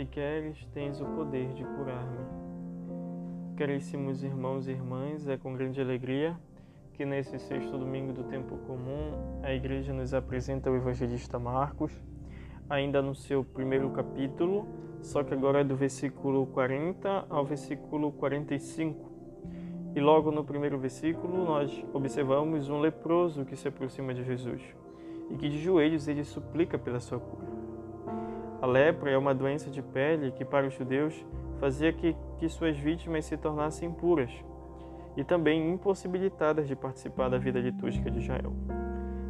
se queres, tens o poder de curar-me. Caríssimos irmãos e irmãs, é com grande alegria que nesse sexto domingo do tempo comum a igreja nos apresenta o evangelista Marcos, ainda no seu primeiro capítulo, só que agora é do versículo 40 ao versículo 45. E logo no primeiro versículo nós observamos um leproso que se aproxima de Jesus e que de joelhos ele suplica pela sua cura. A lepra é uma doença de pele que para os judeus fazia que, que suas vítimas se tornassem impuras e também impossibilitadas de participar da vida litúrgica de Israel.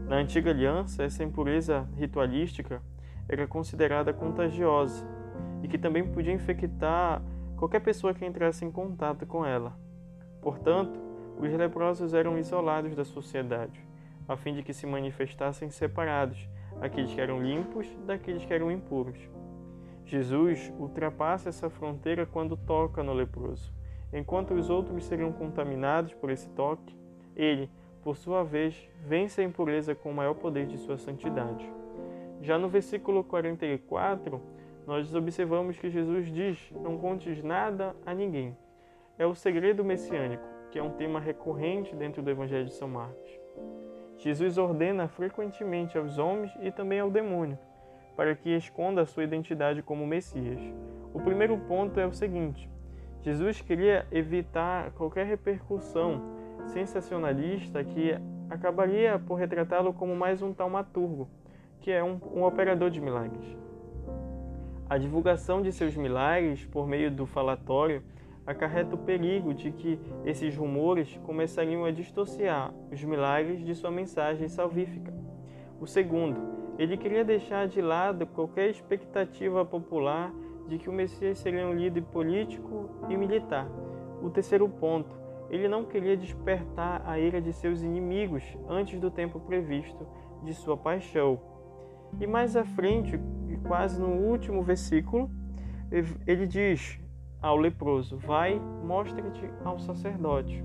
Na antiga aliança, essa impureza ritualística era considerada contagiosa e que também podia infectar qualquer pessoa que entrasse em contato com ela. Portanto, os leprosos eram isolados da sociedade, a fim de que se manifestassem separados, aqueles que eram limpos daqueles que eram impuros. Jesus ultrapassa essa fronteira quando toca no leproso. Enquanto os outros seriam contaminados por esse toque, ele, por sua vez, vence a impureza com o maior poder de sua santidade. Já no versículo 44, nós observamos que Jesus diz: Não contes nada a ninguém. É o segredo messiânico, que é um tema recorrente dentro do Evangelho de São Marcos. Jesus ordena frequentemente aos homens e também ao demônio para que esconda a sua identidade como Messias. O primeiro ponto é o seguinte: Jesus queria evitar qualquer repercussão sensacionalista que acabaria por retratá-lo como mais um taumaturgo, que é um, um operador de milagres. A divulgação de seus milagres por meio do falatório acarreta o perigo de que esses rumores começariam a distorcer os milagres de sua mensagem salvífica. O segundo, ele queria deixar de lado qualquer expectativa popular de que o Messias seria um líder político e militar. O terceiro ponto, ele não queria despertar a ira de seus inimigos antes do tempo previsto de sua paixão. E mais à frente, quase no último versículo, ele diz ao leproso: Vai, mostra-te ao sacerdote.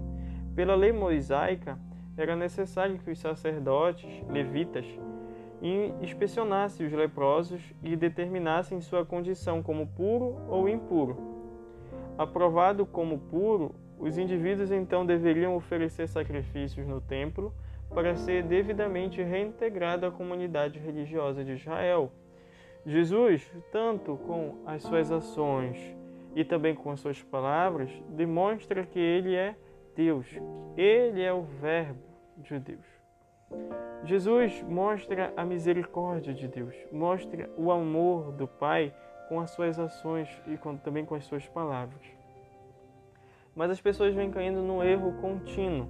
Pela lei mosaica, era necessário que os sacerdotes, levitas, e inspecionasse os leprosos e determinassem sua condição como puro ou impuro. Aprovado como puro, os indivíduos então deveriam oferecer sacrifícios no templo para ser devidamente reintegrado à comunidade religiosa de Israel. Jesus, tanto com as suas ações e também com as suas palavras, demonstra que ele é Deus, ele é o Verbo de Deus. Jesus mostra a misericórdia de Deus, mostra o amor do Pai com as suas ações e com, também com as suas palavras. Mas as pessoas vêm caindo num erro contínuo,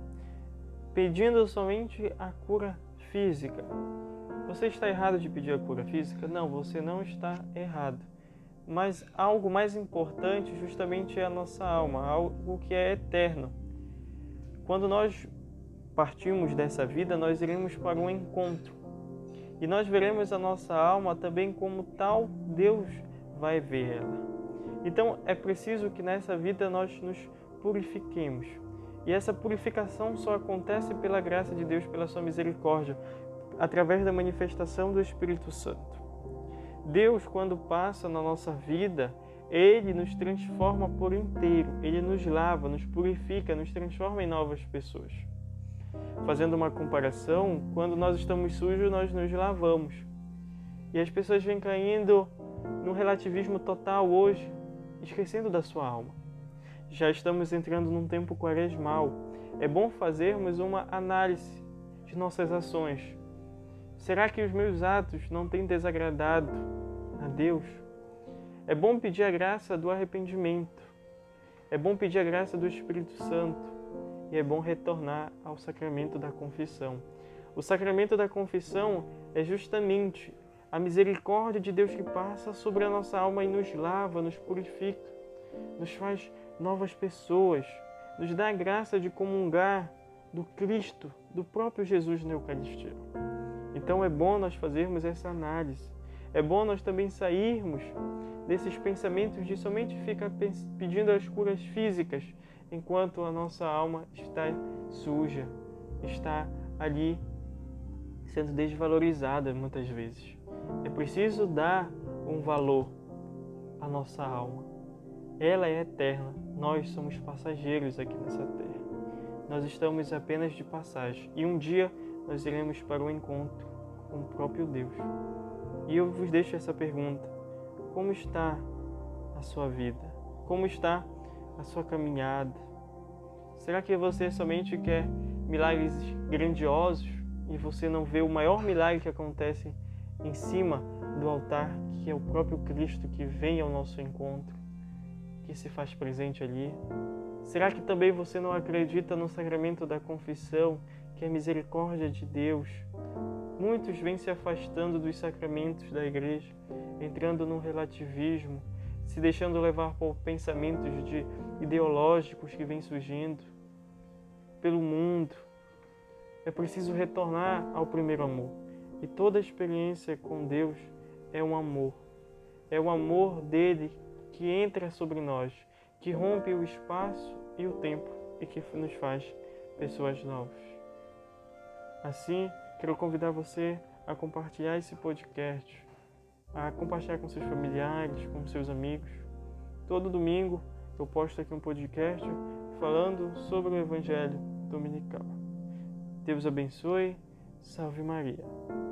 pedindo somente a cura física. Você está errado de pedir a cura física? Não, você não está errado. Mas algo mais importante justamente é a nossa alma, algo que é eterno. Quando nós partimos dessa vida, nós iremos para um encontro. E nós veremos a nossa alma também como tal Deus vai ver ela. Então é preciso que nessa vida nós nos purifiquemos. E essa purificação só acontece pela graça de Deus, pela sua misericórdia, através da manifestação do Espírito Santo. Deus, quando passa na nossa vida, ele nos transforma por inteiro, ele nos lava, nos purifica, nos transforma em novas pessoas. Fazendo uma comparação, quando nós estamos sujos, nós nos lavamos. E as pessoas vêm caindo no relativismo total hoje, esquecendo da sua alma. Já estamos entrando num tempo quaresmal. É bom fazermos uma análise de nossas ações. Será que os meus atos não têm desagradado a Deus? É bom pedir a graça do arrependimento. É bom pedir a graça do Espírito Santo e é bom retornar ao sacramento da confissão. O sacramento da confissão é justamente a misericórdia de Deus que passa sobre a nossa alma e nos lava, nos purifica, nos faz novas pessoas, nos dá a graça de comungar do Cristo, do próprio Jesus na Eucaristia. Então é bom nós fazermos essa análise. É bom nós também sairmos desses pensamentos de somente ficar pedindo as curas físicas enquanto a nossa alma está suja, está ali sendo desvalorizada muitas vezes. É preciso dar um valor a nossa alma. Ela é eterna, nós somos passageiros aqui nessa terra. Nós estamos apenas de passagem e um dia nós iremos para o encontro com o próprio Deus. E eu vos deixo essa pergunta: como está a sua vida? Como está a sua caminhada? Será que você somente quer milagres grandiosos e você não vê o maior milagre que acontece em cima do altar, que é o próprio Cristo que vem ao nosso encontro, que se faz presente ali? Será que também você não acredita no sacramento da confissão, que é a misericórdia de Deus? Muitos vêm se afastando dos sacramentos da igreja, entrando no relativismo, se deixando levar por pensamentos de ideológicos que vêm surgindo pelo mundo. É preciso retornar ao primeiro amor. E toda experiência com Deus é um amor. É o amor dele que entra sobre nós, que rompe o espaço e o tempo e que nos faz pessoas novas. Assim, quero convidar você a compartilhar esse podcast, a compartilhar com seus familiares, com seus amigos. Todo domingo eu posto aqui um podcast falando sobre o Evangelho Dominical. Deus abençoe. Salve Maria.